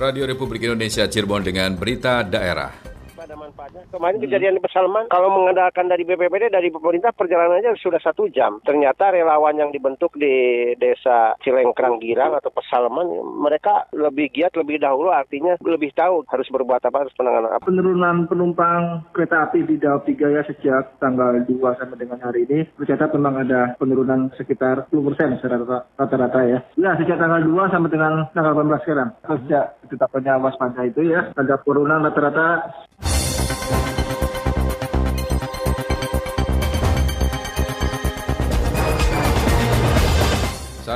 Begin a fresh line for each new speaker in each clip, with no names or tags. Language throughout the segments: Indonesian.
Radio Republik Indonesia Cirebon dengan berita daerah.
Kemarin kejadian di Pesalman, kalau mengandalkan dari BPPD, dari pemerintah perjalanannya sudah satu jam. Ternyata relawan yang dibentuk di desa Cilengkrang Girang atau Pesalman, mereka lebih giat lebih dahulu, artinya lebih tahu harus berbuat apa, harus penanganan apa.
Penurunan penumpang kereta api di Daob 3 ya sejak tanggal 2 sampai dengan hari ini, tercatat memang ada penurunan sekitar 10 persen rata-rata ya. Ya, sejak tanggal 2 sampai dengan tanggal 18 sekarang. Sejak ditetapkannya waspada itu ya, ada penurunan rata-rata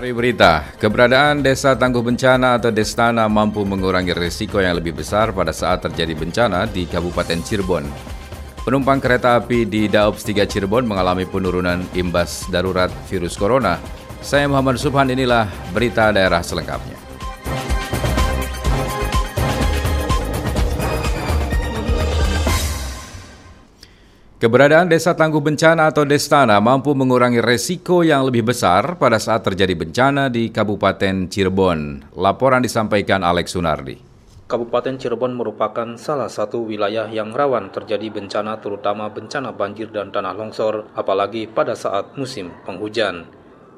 Sari berita, keberadaan Desa Tangguh Bencana atau Destana mampu mengurangi risiko yang lebih besar pada saat terjadi bencana di Kabupaten Cirebon. Penumpang kereta api di Daops 3 Cirebon mengalami penurunan imbas darurat virus corona. Saya Muhammad Subhan, inilah berita daerah selengkapnya. Keberadaan Desa Tangguh Bencana atau Destana mampu mengurangi resiko yang lebih besar pada saat terjadi bencana di Kabupaten Cirebon. Laporan disampaikan Alex Sunardi.
Kabupaten Cirebon merupakan salah satu wilayah yang rawan terjadi bencana terutama bencana banjir dan tanah longsor apalagi pada saat musim penghujan.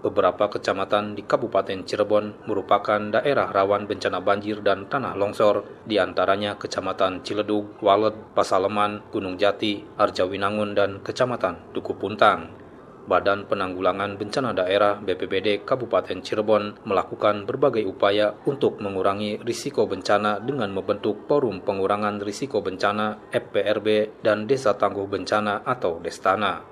Beberapa kecamatan di Kabupaten Cirebon merupakan daerah rawan bencana banjir dan tanah longsor, di antaranya Kecamatan Ciledug, Walet, Pasaleman, Gunung Jati, Arjawinangun, dan Kecamatan Duku Puntang. Badan Penanggulangan Bencana Daerah BPBD Kabupaten Cirebon melakukan berbagai upaya untuk mengurangi risiko bencana dengan membentuk Forum Pengurangan Risiko Bencana FPRB dan Desa Tangguh Bencana atau Destana.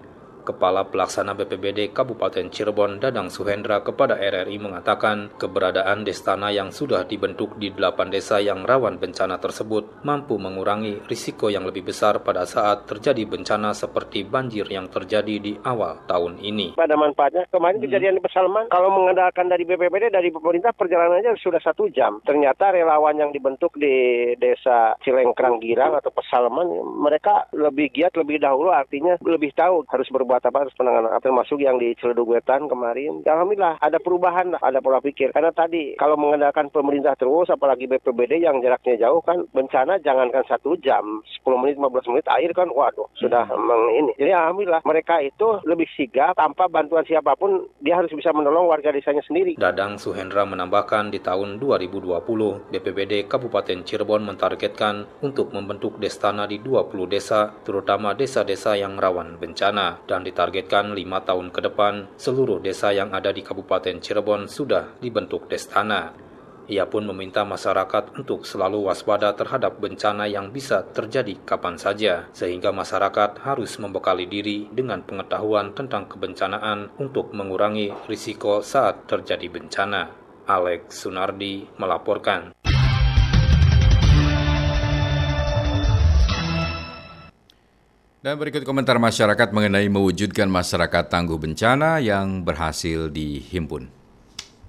Kepala Pelaksana BPBD Kabupaten Cirebon Dadang Suhendra kepada RRI mengatakan keberadaan Destana yang sudah dibentuk di delapan desa yang rawan bencana tersebut mampu mengurangi risiko yang lebih besar pada saat terjadi bencana seperti banjir yang terjadi di awal tahun ini.
Pada manfaatnya, kemarin hmm. kejadian di Pesalman, kalau mengandalkan dari BPBD, dari pemerintah perjalanannya sudah satu jam. Ternyata relawan yang dibentuk di desa Cilengkrang Girang atau Pesalman, mereka lebih giat lebih dahulu, artinya lebih tahu harus berbuat buat apa harus penanganan apa termasuk yang di Ciledug Wetan kemarin. Ya, Alhamdulillah ada perubahan lah, ada pola pikir. Karena tadi kalau mengandalkan pemerintah terus, apalagi BPBD yang jaraknya jauh kan bencana jangankan satu jam, 10 menit, 15 menit air kan, waduh sudah hmm. memang ini. Jadi Alhamdulillah mereka itu lebih sigap tanpa bantuan siapa pun dia harus bisa menolong warga desanya sendiri.
Dadang Suhendra menambahkan di tahun 2020 BPBD Kabupaten Cirebon mentargetkan untuk membentuk destana di 20 desa, terutama desa-desa yang rawan bencana dan ditargetkan lima tahun ke depan, seluruh desa yang ada di Kabupaten Cirebon sudah dibentuk destana. Ia pun meminta masyarakat untuk selalu waspada terhadap bencana yang bisa terjadi kapan saja, sehingga masyarakat harus membekali diri dengan pengetahuan tentang kebencanaan untuk mengurangi risiko saat terjadi bencana. Alex Sunardi melaporkan.
Dan berikut komentar masyarakat mengenai mewujudkan masyarakat tangguh bencana yang berhasil dihimpun.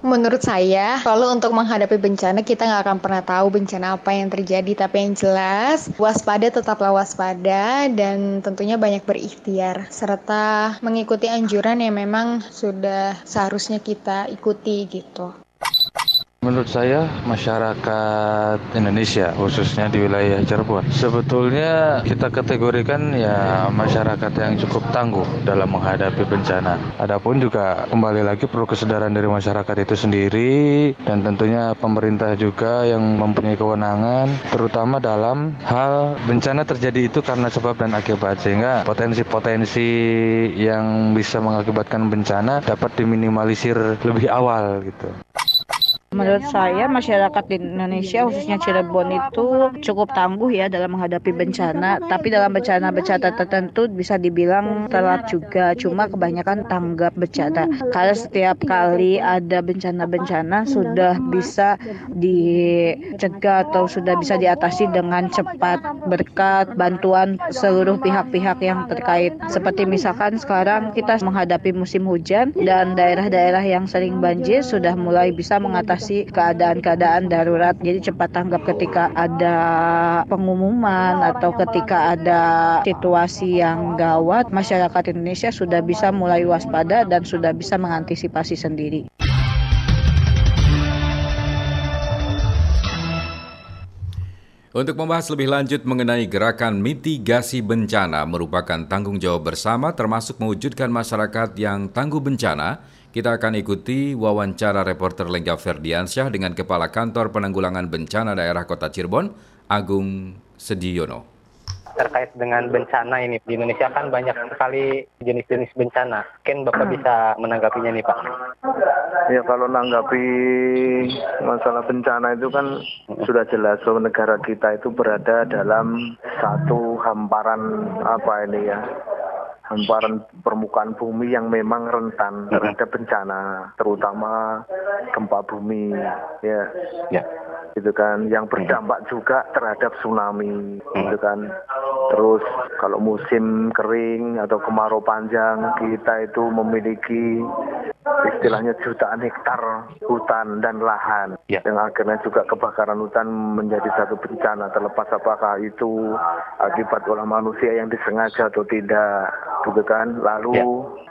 Menurut saya, kalau untuk menghadapi bencana kita nggak akan pernah tahu bencana apa yang terjadi, tapi yang jelas waspada tetaplah waspada dan tentunya banyak berikhtiar serta mengikuti anjuran yang memang sudah seharusnya kita ikuti gitu.
Menurut saya masyarakat Indonesia khususnya di wilayah Cirebon sebetulnya kita kategorikan ya masyarakat yang cukup tangguh dalam menghadapi bencana. Adapun juga kembali lagi perlu kesadaran dari masyarakat itu sendiri dan tentunya pemerintah juga yang mempunyai kewenangan terutama dalam hal bencana terjadi itu karena sebab dan akibat sehingga potensi-potensi yang bisa mengakibatkan bencana dapat diminimalisir lebih awal gitu.
Menurut saya masyarakat di Indonesia khususnya Cirebon itu cukup tangguh ya dalam menghadapi bencana. Tapi dalam bencana-bencana tertentu bisa dibilang telat juga. Cuma kebanyakan tanggap bencana. Karena setiap kali ada bencana-bencana sudah bisa dicegah atau sudah bisa diatasi dengan cepat berkat bantuan seluruh pihak-pihak yang terkait. Seperti misalkan sekarang kita menghadapi musim hujan dan daerah-daerah yang sering banjir sudah mulai bisa mengatasi mengatasi keadaan-keadaan darurat. Jadi cepat tanggap ketika ada pengumuman atau ketika ada situasi yang gawat, masyarakat Indonesia sudah bisa mulai waspada dan sudah bisa mengantisipasi sendiri.
Untuk membahas lebih lanjut mengenai gerakan mitigasi bencana merupakan tanggung jawab bersama termasuk mewujudkan masyarakat yang tangguh bencana, kita akan ikuti wawancara reporter Lengga Ferdiansyah dengan Kepala Kantor Penanggulangan Bencana Daerah Kota Cirebon, Agung Sediono
terkait dengan bencana ini. Di Indonesia kan banyak sekali jenis-jenis bencana. Mungkin Bapak bisa menanggapinya nih Pak.
Ya kalau menanggapi masalah bencana itu kan sudah jelas bahwa negara kita itu berada dalam satu hamparan apa ini ya hamparan permukaan bumi yang memang rentan. Terhadap bencana, terutama gempa bumi, ya, ya, gitu kan, yang berdampak juga terhadap tsunami, gitu kan. Terus kalau musim kering atau kemarau panjang kita itu memiliki istilahnya jutaan hektar hutan dan lahan ya. yang akhirnya juga kebakaran hutan menjadi satu bencana terlepas apakah itu akibat oleh manusia yang disengaja atau tidak gitu kan lalu ya.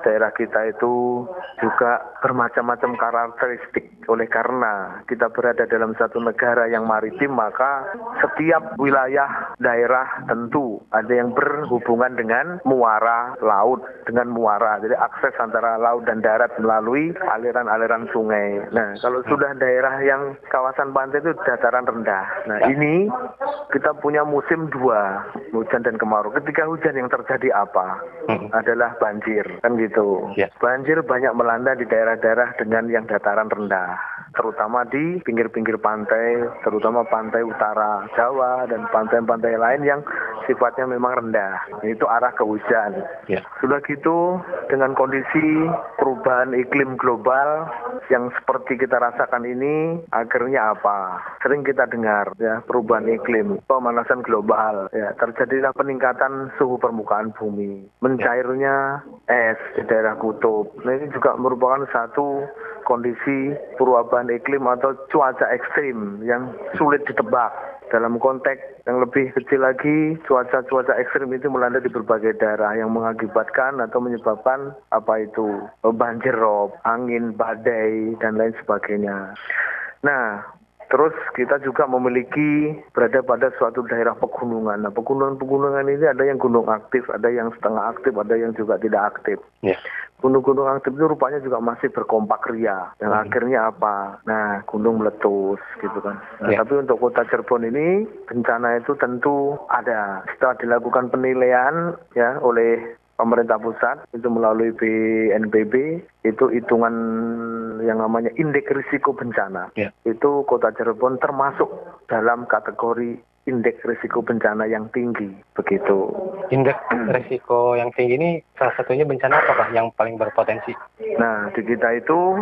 daerah kita itu juga bermacam-macam karakteristik oleh karena kita berada dalam satu negara yang maritim maka setiap wilayah daerah tentu ada yang berhubungan dengan muara laut dengan muara jadi akses antara laut dan darat melalui aliran-aliran sungai. Nah, kalau sudah daerah yang kawasan pantai itu dataran rendah. Nah, ini kita punya musim dua, hujan dan kemarau. Ketika hujan yang terjadi apa? Hmm. Adalah banjir, kan gitu. Ya. Banjir banyak melanda di daerah-daerah dengan yang dataran rendah, terutama di pinggir-pinggir pantai, terutama pantai utara Jawa dan pantai-pantai lain yang sifatnya memang rendah. Itu arah ke hujan. Ya. Sudah gitu dengan kondisi perubahan iklim global yang seperti kita rasakan ini akhirnya apa? Sering kita dengar ya perubahan iklim, pemanasan global ya terjadilah peningkatan suhu permukaan bumi, mencairnya es di daerah kutub. Nah ini juga merupakan satu kondisi perubahan iklim atau cuaca ekstrim yang sulit ditebak dalam konteks yang lebih kecil lagi, cuaca-cuaca ekstrim itu melanda di berbagai daerah yang mengakibatkan atau menyebabkan apa itu banjir rob, angin, badai, dan lain sebagainya. Nah, Terus kita juga memiliki berada pada suatu daerah pegunungan. Nah, pegunungan-pegunungan ini ada yang gunung aktif, ada yang setengah aktif, ada yang juga tidak aktif. Yeah. Gunung-gunung aktif itu rupanya juga masih berkompak ria. Dan hmm. akhirnya apa? Nah, gunung meletus gitu kan. Nah, yeah. Tapi untuk kota Cirebon ini bencana itu tentu ada. Setelah dilakukan penilaian ya oleh pemerintah pusat itu melalui BNPB itu hitungan yang namanya indeks risiko bencana. Yeah. Itu Kota Cirebon termasuk dalam kategori indeks risiko bencana yang tinggi begitu.
Indeks risiko yang tinggi ini salah satunya bencana apakah yang paling berpotensi?
Nah, di kita itu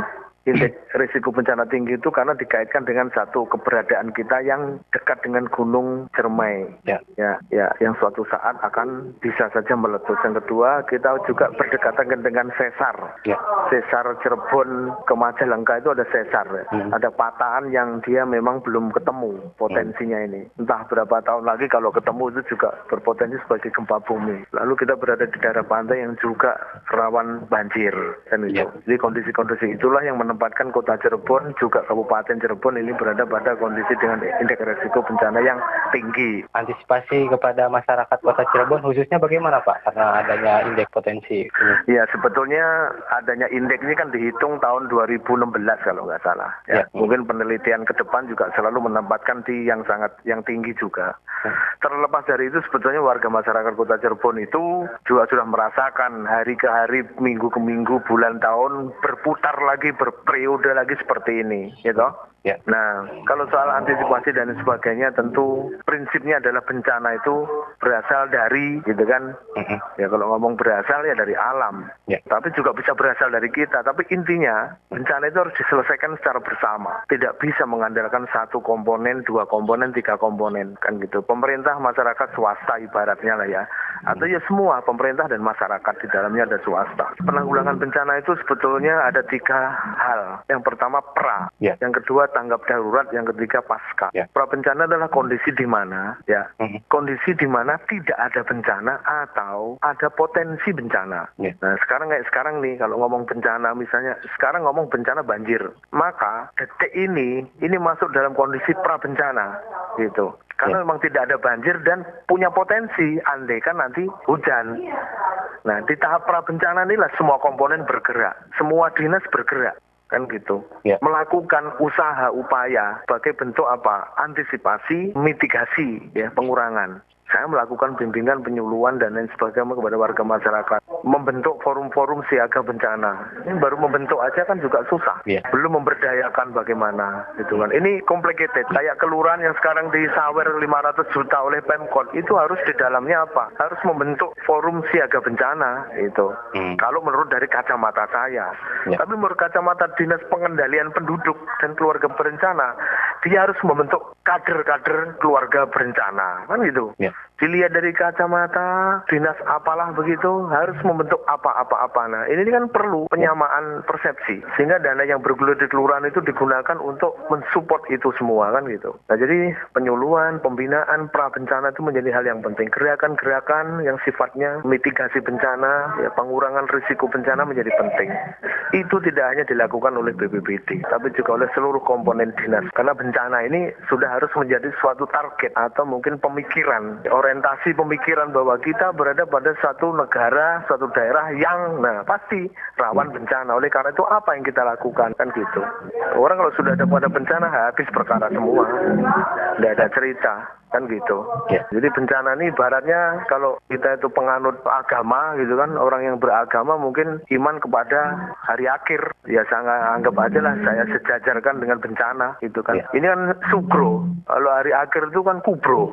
indeks risiko bencana tinggi itu karena dikaitkan dengan satu keberadaan kita yang dekat dengan Gunung Cermai, ya, ya, ya, yang suatu saat akan bisa saja meletus. Yang kedua, kita juga berdekatan dengan sesar, ya. sesar Cirebon ke Majalengka itu ada sesar, ya. hmm. ada patahan yang dia memang belum ketemu potensinya hmm. ini. Entah berapa tahun lagi kalau ketemu itu juga berpotensi sebagai gempa bumi. Lalu kita berada di daerah pantai yang juga rawan banjir, kan itu. Ya. Jadi kondisi-kondisi itulah yang menempatkan kota Cirebon juga Kabupaten Cirebon ini berada pada kondisi dengan indeks risiko bencana yang tinggi.
Antisipasi kepada masyarakat kota Cirebon khususnya bagaimana Pak karena adanya indeks potensi?
Ya sebetulnya adanya indeks ini kan dihitung tahun 2016 kalau nggak salah. Ya, ya. Mungkin penelitian ke depan juga selalu menempatkan di yang sangat yang tinggi juga. Ya. Terlepas dari itu sebetulnya warga masyarakat kota Cirebon itu juga sudah merasakan hari ke hari, minggu ke minggu, bulan tahun berputar lagi ber periode lagi seperti ini, gitu. Ya. Nah, kalau soal antisipasi dan sebagainya, tentu prinsipnya adalah bencana itu berasal dari, gitu kan? Mm-hmm. Ya kalau ngomong berasal ya dari alam. Ya. Tapi juga bisa berasal dari kita. Tapi intinya bencana itu harus diselesaikan secara bersama. Tidak bisa mengandalkan satu komponen, dua komponen, tiga komponen, kan gitu. Pemerintah, masyarakat, swasta ibaratnya lah ya. Atau ya semua pemerintah dan masyarakat di dalamnya ada swasta. Penanggulangan bencana itu sebetulnya ada tiga hal. Yang pertama pra, ya. yang kedua tanggap darurat, yang ketiga pasca. Ya. Pra bencana adalah kondisi di mana ya, hmm. kondisi di mana tidak ada bencana atau ada potensi bencana. Ya. Nah sekarang kayak sekarang nih kalau ngomong bencana misalnya sekarang ngomong bencana banjir, maka detik ini ini masuk dalam kondisi pra bencana gitu. Karena ya. memang tidak ada banjir dan punya potensi andai kan nanti hujan. Nah, di tahap pra bencana inilah semua komponen bergerak, semua dinas bergerak kan gitu. Ya. Melakukan usaha upaya sebagai bentuk apa? Antisipasi, mitigasi ya, pengurangan saya melakukan bimbingan penyuluhan dan lain sebagainya kepada warga masyarakat. Membentuk forum-forum siaga bencana. Ini baru membentuk aja kan juga susah. Yeah. Belum memberdayakan bagaimana gitu kan. Ini complicated. Kayak kelurahan yang sekarang di Sawer 500 juta oleh Pemkot itu harus di dalamnya apa? Harus membentuk forum siaga bencana itu. Hmm. Kalau menurut dari kacamata saya. Yeah. Tapi menurut kacamata Dinas Pengendalian Penduduk dan Keluarga Berencana, dia harus membentuk kader-kader keluarga berencana. Kan gitu. Yeah dilihat dari kacamata dinas apalah begitu harus membentuk apa-apa-apa. Nah ini kan perlu penyamaan persepsi sehingga dana yang bergulir di kelurahan itu digunakan untuk mensupport itu semua kan gitu. Nah jadi penyuluhan, pembinaan pra bencana itu menjadi hal yang penting. Gerakan-gerakan yang sifatnya mitigasi bencana, ya pengurangan risiko bencana menjadi penting. Itu tidak hanya dilakukan oleh BPBD, tapi juga oleh seluruh komponen dinas. Karena bencana ini sudah harus menjadi suatu target atau mungkin pemikiran orientasi pemikiran bahwa kita berada pada satu negara, suatu daerah yang nah pasti rawan bencana. Oleh karena itu apa yang kita lakukan kan gitu. Orang kalau sudah ada pada bencana habis perkara semua. Tidak ada cerita kan gitu. Ya. Jadi bencana ini ibaratnya kalau kita itu penganut agama gitu kan, orang yang beragama mungkin iman kepada hari akhir. Ya saya anggap aja lah saya sejajarkan dengan bencana gitu kan. Ya. Ini kan sukro. Kalau hari akhir itu kan kubro.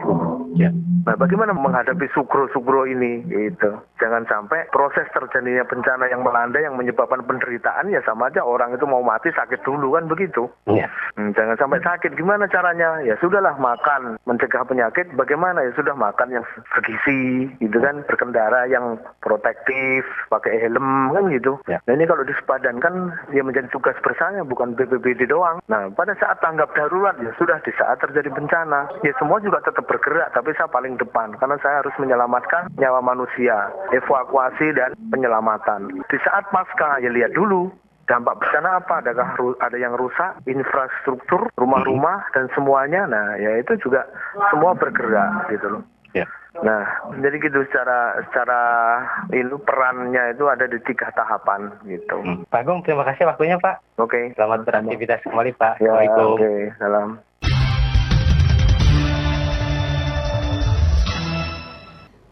Ya. Nah, bagaimana menghadapi sukro-sukro ini gitu. Jangan sampai proses terjadinya bencana yang melanda yang menyebabkan penderitaan ya sama aja orang itu mau mati sakit dulu kan begitu. Ya. Hmm, jangan sampai sakit. Gimana caranya? Ya sudahlah makan mencegah penyakit bagaimana ya sudah makan yang bergizi gitu kan berkendara yang protektif pakai helm kan gitu. Ya. nah ini kalau disepadankan ya menjadi tugas bersama bukan BPBD doang. Nah pada saat tanggap darurat ya sudah di saat terjadi bencana ya semua juga tetap bergerak tapi saya paling depan karena saya harus menyelamatkan nyawa manusia evakuasi dan penyelamatan. Di saat pasca ya lihat dulu dampak bencana apa? Adakah ada yang rusak infrastruktur, rumah-rumah dan semuanya? Nah, ya itu juga semua bergerak gitu loh. Ya. Nah, jadi gitu secara secara itu perannya itu ada di tiga tahapan gitu.
Hmm. Pak Agung, terima kasih waktunya Pak.
Oke. Okay.
Selamat beraktivitas kembali Pak.
Ya, Assalamualaikum. Oke, okay. salam.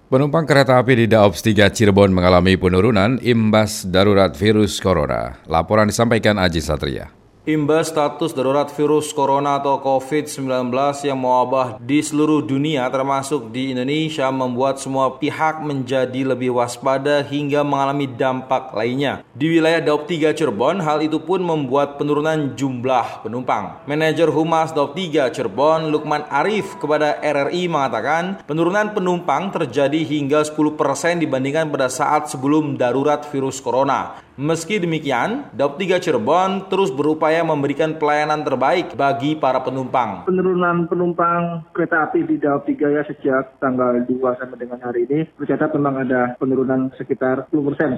Penumpang kereta api di Daops 3 Cirebon mengalami penurunan imbas darurat virus corona. Laporan disampaikan Aji Satria.
Imbas status darurat virus corona atau COVID-19 yang mewabah di seluruh dunia termasuk di Indonesia membuat semua pihak menjadi lebih waspada hingga mengalami dampak lainnya. Di wilayah Daup 3 Cirebon, hal itu pun membuat penurunan jumlah penumpang. Manajer Humas Daup 3 Cirebon, Lukman Arif kepada RRI mengatakan penurunan penumpang terjadi hingga 10% dibandingkan pada saat sebelum darurat virus corona. Meski demikian, Daup 3 Cirebon terus berupaya memberikan pelayanan terbaik bagi para penumpang.
Penurunan penumpang kereta api di Daup 3 ya sejak tanggal 2 sampai dengan hari ini tercatat memang ada penurunan sekitar 10 persen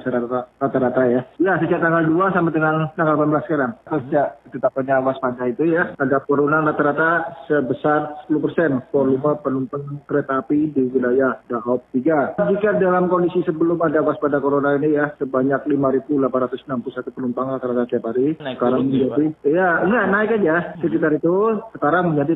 rata-rata ya. Ya sejak tanggal 2 sampai dengan tanggal 18 sekarang. Sejak ditetapkannya waspada itu ya ada penurunan rata-rata sebesar 10 persen volume penumpang kereta api di wilayah Daup 3. Jika dalam kondisi sebelum ada waspada corona ini ya sebanyak 5.000 861 penumpang rata-rata tiap hari. Naik sekarang menjadi ya enggak naik aja sekitar itu sekarang menjadi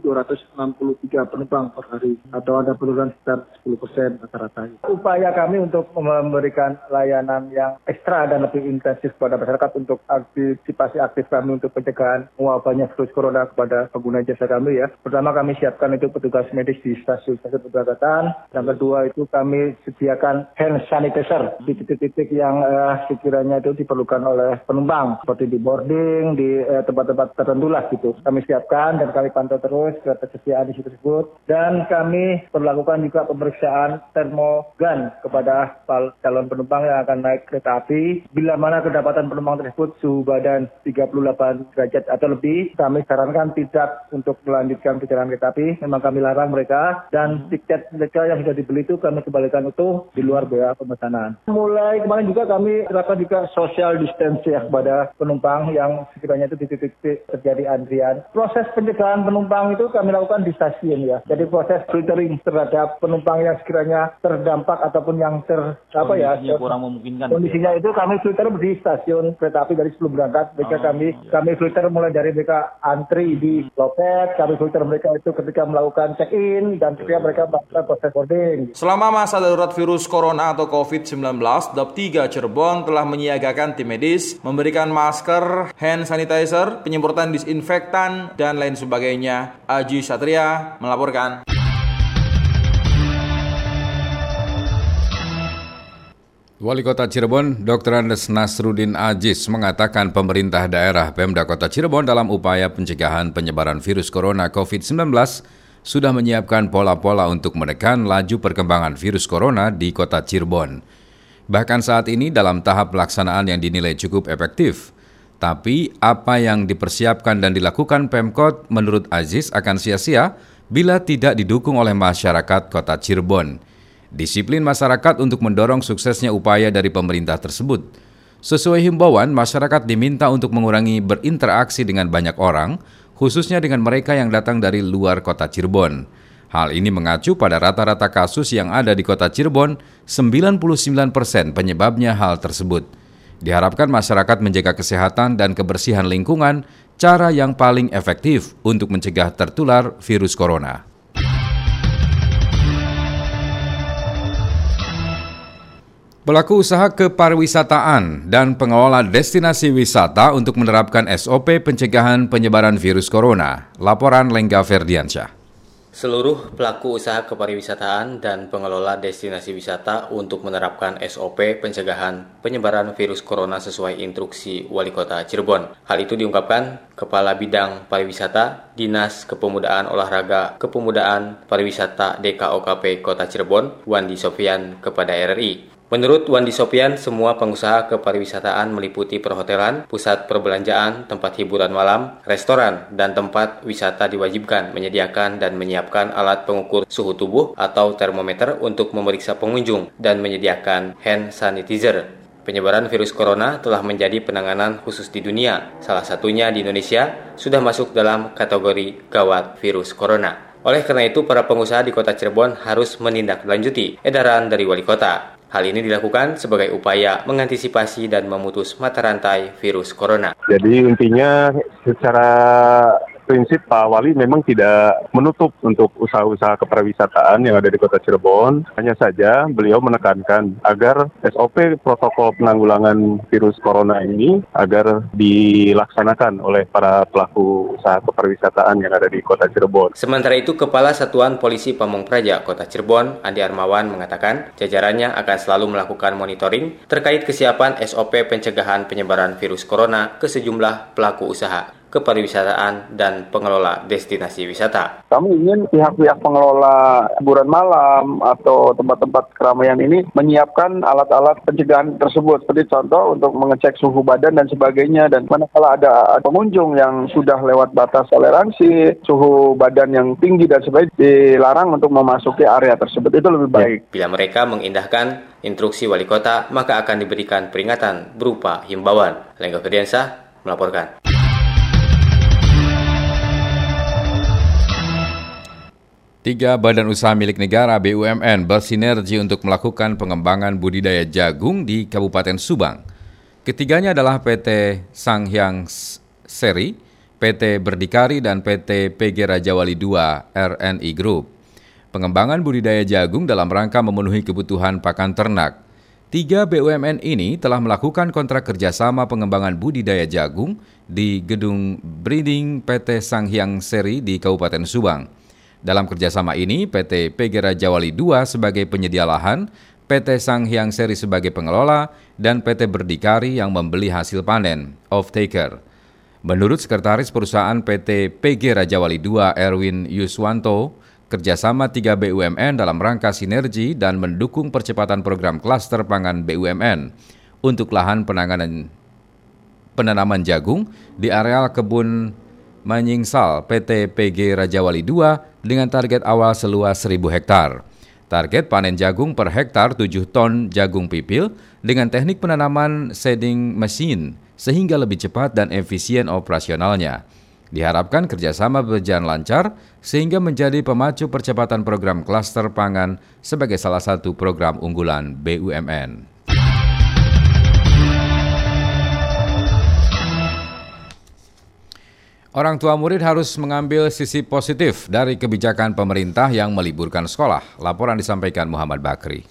5.263 penumpang per hari atau ada penurunan sekitar 10 persen rata-rata. Upaya kami untuk memberikan layanan yang ekstra dan lebih intensif kepada masyarakat untuk aktivasi aktif kami untuk pencegahan wabahnya virus corona kepada pengguna jasa kami ya. Pertama kami siapkan itu petugas medis di stasiun-stasiun keberangkatan. Yang kedua itu kami sediakan hand sanitizer di titik-titik yang uh, sekiranya itu diperlukan oleh penumpang seperti di boarding di eh, tempat-tempat tertentu lah gitu. Kami siapkan dan kami pantau terus ketersediaan di situ tersebut dan kami perlakukan juga pemeriksaan termogan kepada calon penumpang yang akan naik kereta api. Bila mana kedapatan penumpang tersebut suhu badan 38 derajat atau lebih, kami sarankan tidak untuk melanjutkan perjalanan kereta api. Memang kami larang mereka dan tiket mereka yang sudah dibeli itu kami kembalikan itu di luar biaya pemesanan. Mulai kemarin juga kami terapkan juga social distancing ya kepada penumpang yang sekiranya itu di titik-titik terjadi antrian. Proses pencegahan penumpang itu kami lakukan di stasiun ya. Jadi proses filtering terhadap penumpang yang sekiranya terdampak ataupun yang ter apa ya
kurang memungkinkan.
Kondisinya itu kami filter di stasiun kereta api dari sebelum berangkat. Mereka oh, kami iya. kami filter mulai dari mereka antri di loket, kami filter mereka itu ketika melakukan check-in dan ketika mereka melakukan proses boarding.
Selama masa darurat virus corona atau COVID-19, DOP 3 Cirebon telah menyiagakan tim medis, memberikan masker, hand sanitizer, penyemprotan disinfektan, dan lain sebagainya. Aji Satria melaporkan.
Wali Kota Cirebon, Dr. Andes Nasrudin Ajis mengatakan pemerintah daerah Pemda Kota Cirebon dalam upaya pencegahan penyebaran virus corona COVID-19 sudah menyiapkan pola-pola untuk menekan laju perkembangan virus corona di Kota Cirebon. Bahkan saat ini dalam tahap pelaksanaan yang dinilai cukup efektif. Tapi apa yang dipersiapkan dan dilakukan Pemkot menurut Aziz akan sia-sia bila tidak didukung oleh masyarakat Kota Cirebon. Disiplin masyarakat untuk mendorong suksesnya upaya dari pemerintah tersebut. Sesuai himbauan, masyarakat diminta untuk mengurangi berinteraksi dengan banyak orang, khususnya dengan mereka yang datang dari luar kota Cirebon. Hal ini mengacu pada rata-rata kasus yang ada di kota Cirebon, 99% persen penyebabnya hal tersebut. Diharapkan masyarakat menjaga kesehatan dan kebersihan lingkungan, cara yang paling efektif untuk mencegah tertular virus corona. Pelaku usaha kepariwisataan dan pengelola destinasi wisata untuk menerapkan SOP pencegahan penyebaran virus corona. Laporan Lengga Ferdiansyah.
Seluruh pelaku usaha kepariwisataan dan pengelola destinasi wisata untuk menerapkan SOP pencegahan penyebaran virus corona sesuai instruksi Wali Kota Cirebon. Hal itu diungkapkan Kepala Bidang Pariwisata Dinas Kepemudaan Olahraga Kepemudaan Pariwisata DKOKP Kota Cirebon, Wandi Sofian kepada RRI. Menurut Wandi Sopian, semua pengusaha kepariwisataan meliputi perhotelan, pusat perbelanjaan, tempat hiburan malam, restoran, dan tempat wisata diwajibkan menyediakan dan menyiapkan alat pengukur suhu tubuh atau termometer untuk memeriksa pengunjung dan menyediakan hand sanitizer. Penyebaran virus corona telah menjadi penanganan khusus di dunia. Salah satunya di Indonesia sudah masuk dalam kategori gawat virus corona. Oleh karena itu, para pengusaha di kota Cirebon harus menindaklanjuti edaran dari wali kota. Hal ini dilakukan sebagai upaya mengantisipasi dan memutus mata rantai virus corona.
Jadi intinya secara prinsip Pak Wali memang tidak menutup untuk usaha-usaha kepariwisataan yang ada di Kota Cirebon. Hanya saja beliau menekankan agar SOP protokol penanggulangan virus corona ini agar dilaksanakan oleh para pelaku usaha kepariwisataan yang ada di Kota Cirebon.
Sementara itu, Kepala Satuan Polisi Pamung Praja Kota Cirebon, Andi Armawan mengatakan jajarannya akan selalu melakukan monitoring terkait kesiapan SOP pencegahan penyebaran virus corona ke sejumlah pelaku usaha kepariwisataan dan pengelola destinasi wisata.
Kami ingin pihak-pihak pengelola hiburan malam atau tempat-tempat keramaian ini menyiapkan alat-alat pencegahan tersebut seperti contoh untuk mengecek suhu badan dan sebagainya dan manakala ada pengunjung yang sudah lewat batas toleransi, suhu badan yang tinggi dan sebagainya dilarang untuk memasuki area tersebut itu lebih baik.
Bila mereka mengindahkan instruksi wali kota, maka akan diberikan peringatan berupa himbauan. Lengga Ferdiansa melaporkan.
Tiga badan usaha milik negara BUMN bersinergi untuk melakukan pengembangan budidaya jagung di Kabupaten Subang. Ketiganya adalah PT Sanghyang Seri, PT Berdikari, dan PT PG Raja Wali II RNI Group. Pengembangan budidaya jagung dalam rangka memenuhi kebutuhan pakan ternak. Tiga BUMN ini telah melakukan kontrak kerjasama pengembangan budidaya jagung di gedung breeding PT Sanghyang Seri di Kabupaten Subang. Dalam kerjasama ini, PT PG Raja Wali II sebagai penyedia lahan, PT Sanghyang Seri sebagai pengelola, dan PT Berdikari yang membeli hasil panen, off-taker. Menurut Sekretaris Perusahaan PT PG Raja Wali II Erwin Yuswanto, kerjasama 3 BUMN dalam rangka sinergi dan mendukung percepatan program klaster pangan BUMN untuk lahan penanganan penanaman jagung di areal kebun Manyingsal PT PG Raja Wali II dengan target awal seluas 1000 hektar. Target panen jagung per hektar 7 ton jagung pipil dengan teknik penanaman seeding machine sehingga lebih cepat dan efisien operasionalnya. Diharapkan kerjasama berjalan lancar sehingga menjadi pemacu percepatan program klaster pangan sebagai salah satu program unggulan BUMN. Orang tua murid harus mengambil sisi positif dari kebijakan pemerintah yang meliburkan sekolah. Laporan disampaikan Muhammad Bakri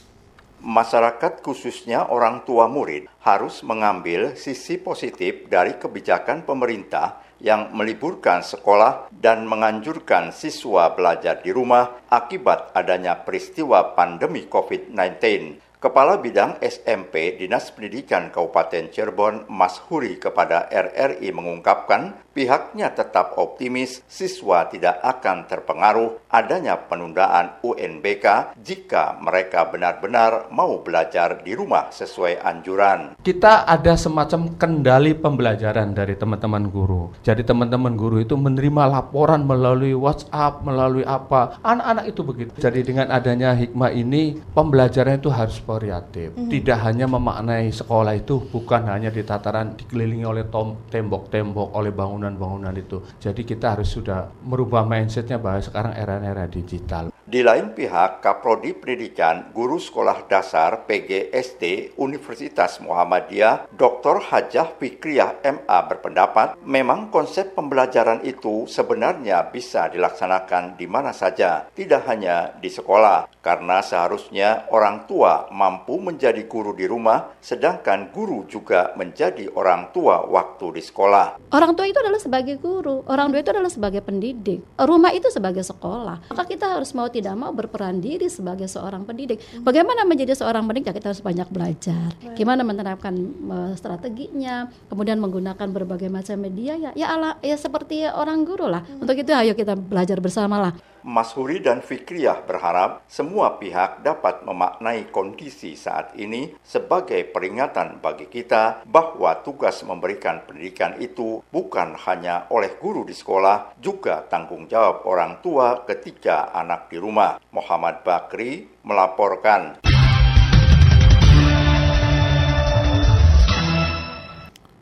masyarakat khususnya orang tua murid harus mengambil sisi positif dari kebijakan pemerintah yang meliburkan sekolah dan menganjurkan siswa belajar di rumah akibat adanya peristiwa pandemi COVID-19. Kepala Bidang SMP Dinas Pendidikan Kabupaten Cirebon Mas Huri kepada RRI mengungkapkan pihaknya tetap optimis siswa tidak akan terpengaruh adanya penundaan UNBK jika mereka benar-benar mau belajar di rumah sesuai anjuran.
Kita ada semacam kendali pembelajaran dari teman-teman guru. Jadi teman-teman guru itu menerima laporan melalui WhatsApp, melalui apa. Anak-anak itu begitu. Jadi dengan adanya hikmah ini pembelajaran itu harus variatif. Mm -hmm. Tidak hanya memaknai sekolah itu bukan hanya di tataran dikelilingi oleh tembok-tembok, oleh bangunan-bangunan itu. Jadi kita harus sudah merubah mindsetnya bahwa sekarang era-era digital.
Di lain pihak, Kaprodi Pendidikan Guru Sekolah Dasar PGSD Universitas Muhammadiyah Dr. Hajah Fikriyah MA berpendapat memang konsep pembelajaran itu sebenarnya bisa dilaksanakan di mana saja, tidak hanya di sekolah, karena seharusnya orang tua mampu menjadi guru di rumah, sedangkan guru juga menjadi orang tua waktu di sekolah.
Orang tua itu adalah sebagai guru, orang tua itu adalah sebagai pendidik, rumah itu sebagai sekolah. Maka kita harus mau tidak mau berperan diri sebagai seorang pendidik. Bagaimana menjadi seorang pendidik? Ya kita harus banyak belajar. Gimana menerapkan uh, strateginya, kemudian menggunakan berbagai macam media ya ya ala ya seperti orang guru lah. Hmm. Untuk itu ayo kita belajar bersama lah.
Mas Huri dan Fikriyah berharap semua pihak dapat memaknai kondisi saat ini sebagai peringatan bagi kita bahwa tugas memberikan pendidikan itu bukan hanya oleh guru di sekolah, juga tanggung jawab orang tua ketika anak di rumah. Muhammad Bakri melaporkan.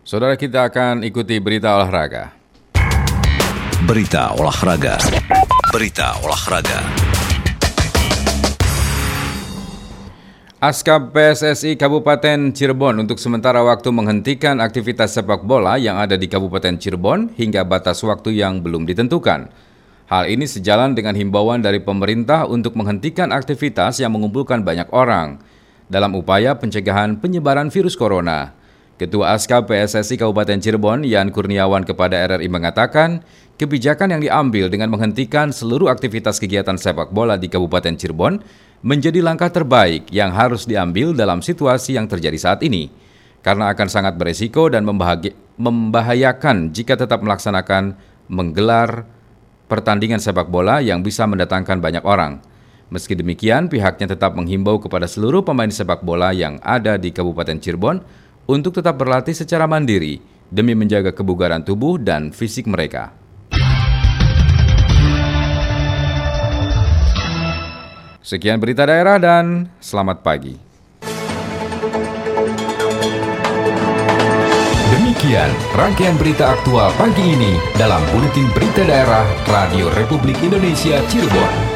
Saudara kita akan ikuti berita olahraga.
Berita olahraga. Berita olahraga.
Askap PSSI Kabupaten Cirebon untuk sementara waktu menghentikan aktivitas sepak bola yang ada di Kabupaten Cirebon hingga batas waktu yang belum ditentukan. Hal ini sejalan dengan himbauan dari pemerintah untuk menghentikan aktivitas yang mengumpulkan banyak orang dalam upaya pencegahan penyebaran virus corona. Ketua Askap PSSI Kabupaten Cirebon, Yan Kurniawan kepada RRI mengatakan, kebijakan yang diambil dengan menghentikan seluruh aktivitas kegiatan sepak bola di Kabupaten Cirebon menjadi langkah terbaik yang harus diambil dalam situasi yang terjadi saat ini, karena akan sangat beresiko dan membahayakan jika tetap melaksanakan menggelar pertandingan sepak bola yang bisa mendatangkan banyak orang. Meski demikian, pihaknya tetap menghimbau kepada seluruh pemain sepak bola yang ada di Kabupaten Cirebon untuk tetap berlatih secara mandiri demi menjaga kebugaran tubuh dan fisik mereka. Sekian berita daerah dan selamat pagi.
Demikian rangkaian berita aktual pagi ini dalam Buletin Berita Daerah Radio Republik Indonesia Cirebon.